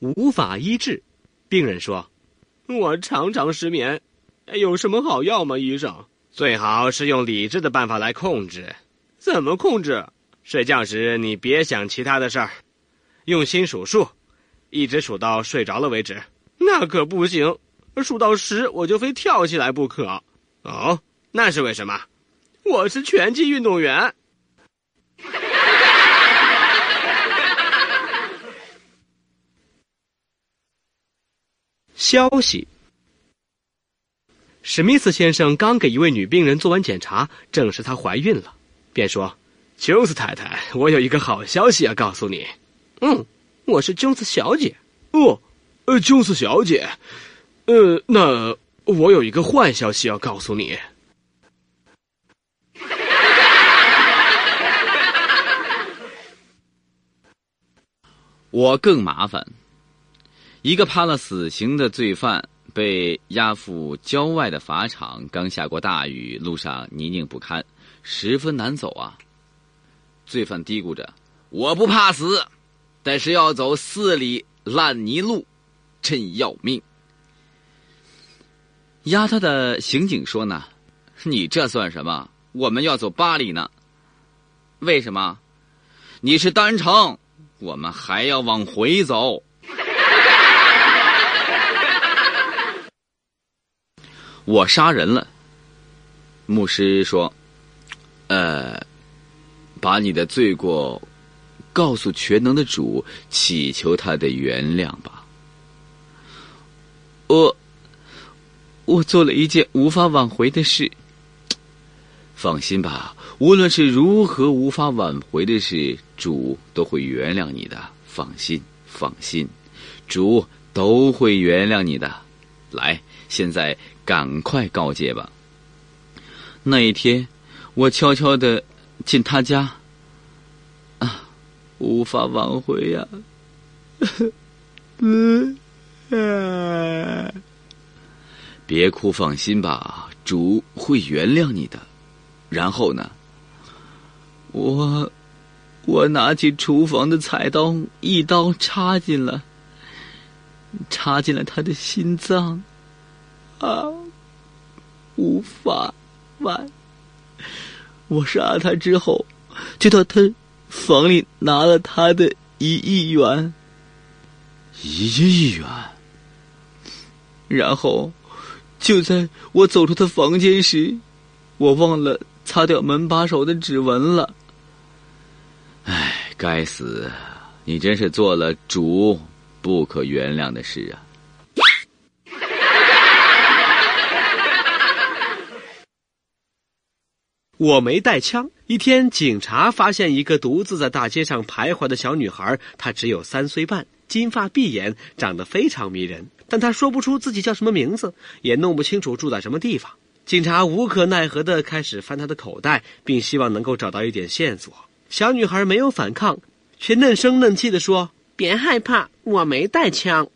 无法医治。病人说：“我常常失眠，有什么好药吗？医生，最好是用理智的办法来控制。怎么控制？睡觉时你别想其他的事儿，用心数数，一直数到睡着了为止。那可不行，数到十我就非跳起来不可。哦，那是为什么？我是拳击运动员。”消息：史密斯先生刚给一位女病人做完检查，证实她怀孕了，便说：“琼斯太太，我有一个好消息要告诉你。”“嗯，我是琼斯小姐。”“哦，呃，琼斯小姐，呃，那我有一个坏消息要告诉你。”我更麻烦。一个判了死刑的罪犯被押赴郊外的法场，刚下过大雨，路上泥泞不堪，十分难走啊。罪犯嘀咕着：“我不怕死，但是要走四里烂泥路，真要命。”押他的刑警说：“呢，你这算什么？我们要走八里呢。为什么？你是单程，我们还要往回走。”我杀人了。牧师说：“呃，把你的罪过告诉全能的主，祈求他的原谅吧。”我我做了一件无法挽回的事。放心吧，无论是如何无法挽回的事，主都会原谅你的。放心，放心，主都会原谅你的。来，现在。赶快告诫吧！那一天，我悄悄的进他家，啊，无法挽回呀！别哭，放心吧，主会原谅你的。然后呢，我我拿起厨房的菜刀，一刀插进了，插进了他的心脏。啊，无法完！我杀了他之后，就到他房里拿了他的一亿元，一亿元。然后，就在我走出他房间时，我忘了擦掉门把手的指纹了。唉，该死！你真是做了主不可原谅的事啊！我没带枪。一天，警察发现一个独自在大街上徘徊的小女孩，她只有三岁半，金发碧眼，长得非常迷人。但她说不出自己叫什么名字，也弄不清楚住在什么地方。警察无可奈何的开始翻她的口袋，并希望能够找到一点线索。小女孩没有反抗，却嫩声嫩气的说：“别害怕，我没带枪。”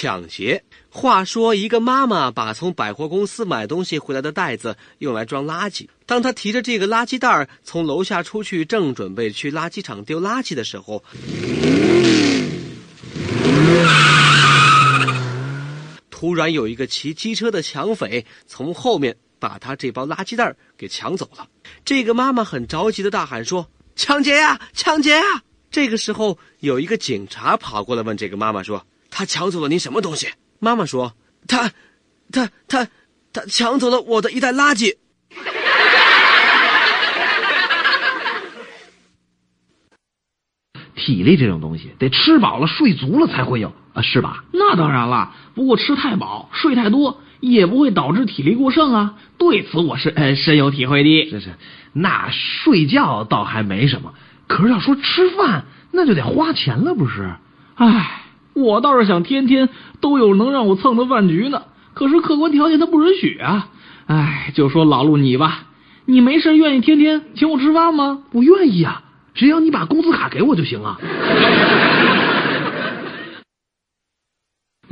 抢劫。话说，一个妈妈把从百货公司买东西回来的袋子用来装垃圾。当她提着这个垃圾袋从楼下出去，正准备去垃圾场丢垃圾的时候，突然有一个骑机车的抢匪从后面把她这包垃圾袋给抢走了。这个妈妈很着急的大喊说：“抢劫呀，抢劫呀！”这个时候，有一个警察跑过来问这个妈妈说。他抢走了您什么东西？妈妈说：“他，他，他，他抢走了我的一袋垃圾。”体力这种东西，得吃饱了、睡足了才会有啊，是吧？那当然了。不过吃太饱、睡太多也不会导致体力过剩啊。对此我是呃深有体会的。这是，那睡觉倒还没什么，可是要说吃饭，那就得花钱了，不是？唉。我倒是想天天都有能让我蹭的饭局呢，可是客观条件他不允许啊！哎，就说老陆你吧，你没事愿意天天请我吃饭吗？我愿意啊，只要你把工资卡给我就行了。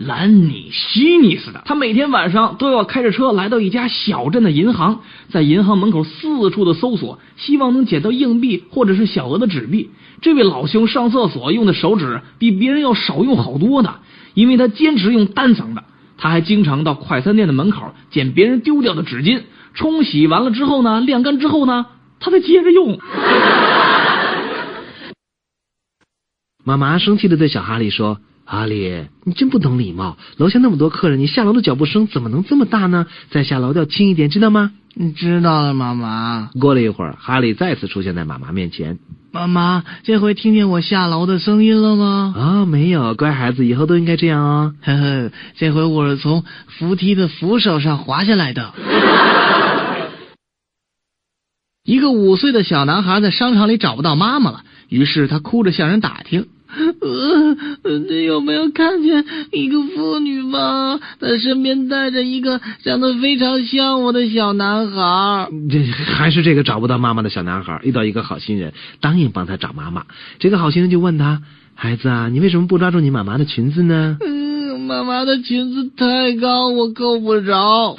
兰尼西尼似的。他每天晚上都要开着车来到一家小镇的银行，在银行门口四处的搜索，希望能捡到硬币或者是小额的纸币。这位老兄上厕所用的手指比别人要少用好多呢，因为他坚持用单层的。他还经常到快餐店的门口捡别人丢掉的纸巾，冲洗完了之后呢，晾干之后呢，他再接着用。妈妈生气的对小哈利说：“哈利，你真不懂礼貌！楼下那么多客人，你下楼的脚步声怎么能这么大呢？再下楼要轻一点，知道吗？”“你知道了，妈妈。”过了一会儿，哈利再次出现在妈妈面前。“妈妈，这回听见我下楼的声音了吗？”“啊，没有，乖孩子，以后都应该这样哦。”“呵呵，这回我是从扶梯的扶手上滑下来的。”一个五岁的小男孩在商场里找不到妈妈了，于是他哭着向人打听。呃，你有没有看见一个妇女吗？她身边带着一个长得非常像我的小男孩。这还是这个找不到妈妈的小男孩遇到一个好心人，答应帮他找妈妈。这个好心人就问他：“孩子啊，你为什么不抓住你妈妈的裙子呢？”嗯，妈妈的裙子太高，我够不着。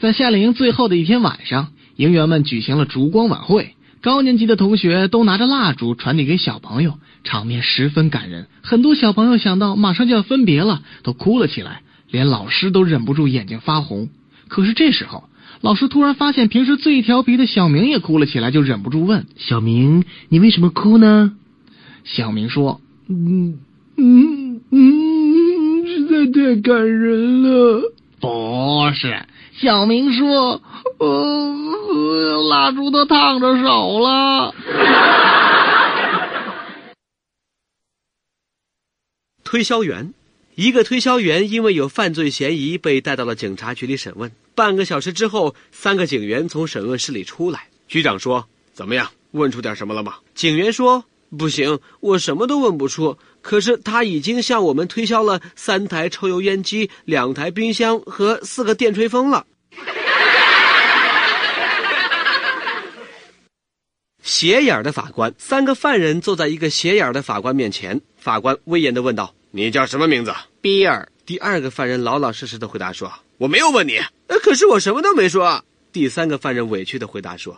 在夏令营最后的一天晚上。营员们举行了烛光晚会，高年级的同学都拿着蜡烛传递给小朋友，场面十分感人。很多小朋友想到马上就要分别了，都哭了起来，连老师都忍不住眼睛发红。可是这时候，老师突然发现平时最调皮的小明也哭了起来，就忍不住问：“小明，你为什么哭呢？”小明说：“嗯嗯嗯，实在太感人了。”不是，小明说。呃，蜡烛都烫着手了。推销员，一个推销员因为有犯罪嫌疑被带到了警察局里审问。半个小时之后，三个警员从审问室里出来。局长说：“怎么样，问出点什么了吗？”警员说：“不行，我什么都问不出。可是他已经向我们推销了三台抽油烟机、两台冰箱和四个电吹风了。”斜眼的法官，三个犯人坐在一个斜眼的法官面前。法官威严的问道：“你叫什么名字？”比尔。第二个犯人老老实实的回答说：“我没有问你。”呃，可是我什么都没说。第三个犯人委屈的回答说：“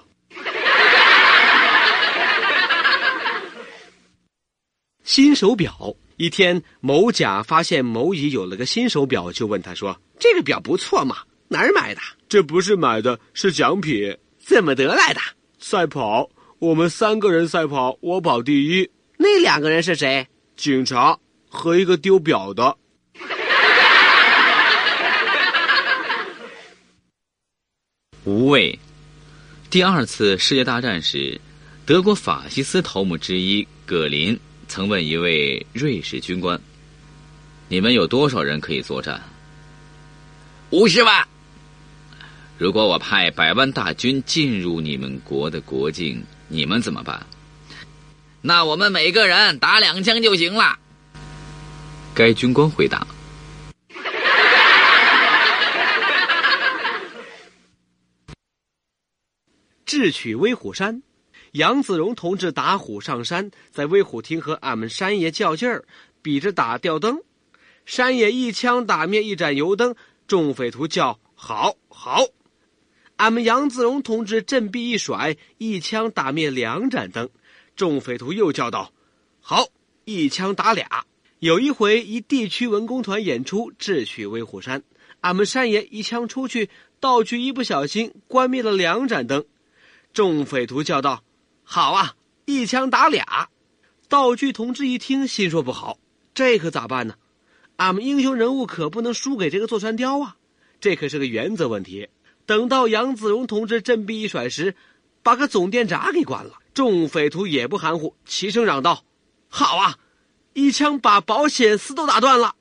新手表。一天，某甲发现某乙有了个新手表，就问他说：‘这个表不错嘛，哪儿买的？’这不是买的，是奖品。怎么得来的？赛跑。”我们三个人赛跑，我跑第一。那两个人是谁？警察和一个丢表的。无畏。第二次世界大战时，德国法西斯头目之一葛林曾问一位瑞士军官：“你们有多少人可以作战？”“五十万。”“如果我派百万大军进入你们国的国境？”你们怎么办？那我们每个人打两枪就行了。该军官回答。智取威虎山，杨子荣同志打虎上山，在威虎厅和俺们山爷较劲儿，比着打吊灯。山爷一枪打灭一盏油灯，众匪徒叫好好。俺们杨子荣同志振臂一甩，一枪打灭两盏灯。众匪徒又叫道：“好！”一枪打俩。有一回，一地区文工团演出《智取威虎山》，俺们山爷一枪出去，道具一不小心关灭了两盏灯。众匪徒叫道：“好啊！”一枪打俩。道具同志一听，心说不好，这可咋办呢？俺们英雄人物可不能输给这个坐山雕啊！这可是个原则问题。等到杨子荣同志振臂一甩时，把个总电闸给关了。众匪徒也不含糊，齐声嚷道：“好啊！”一枪把保险丝都打断了。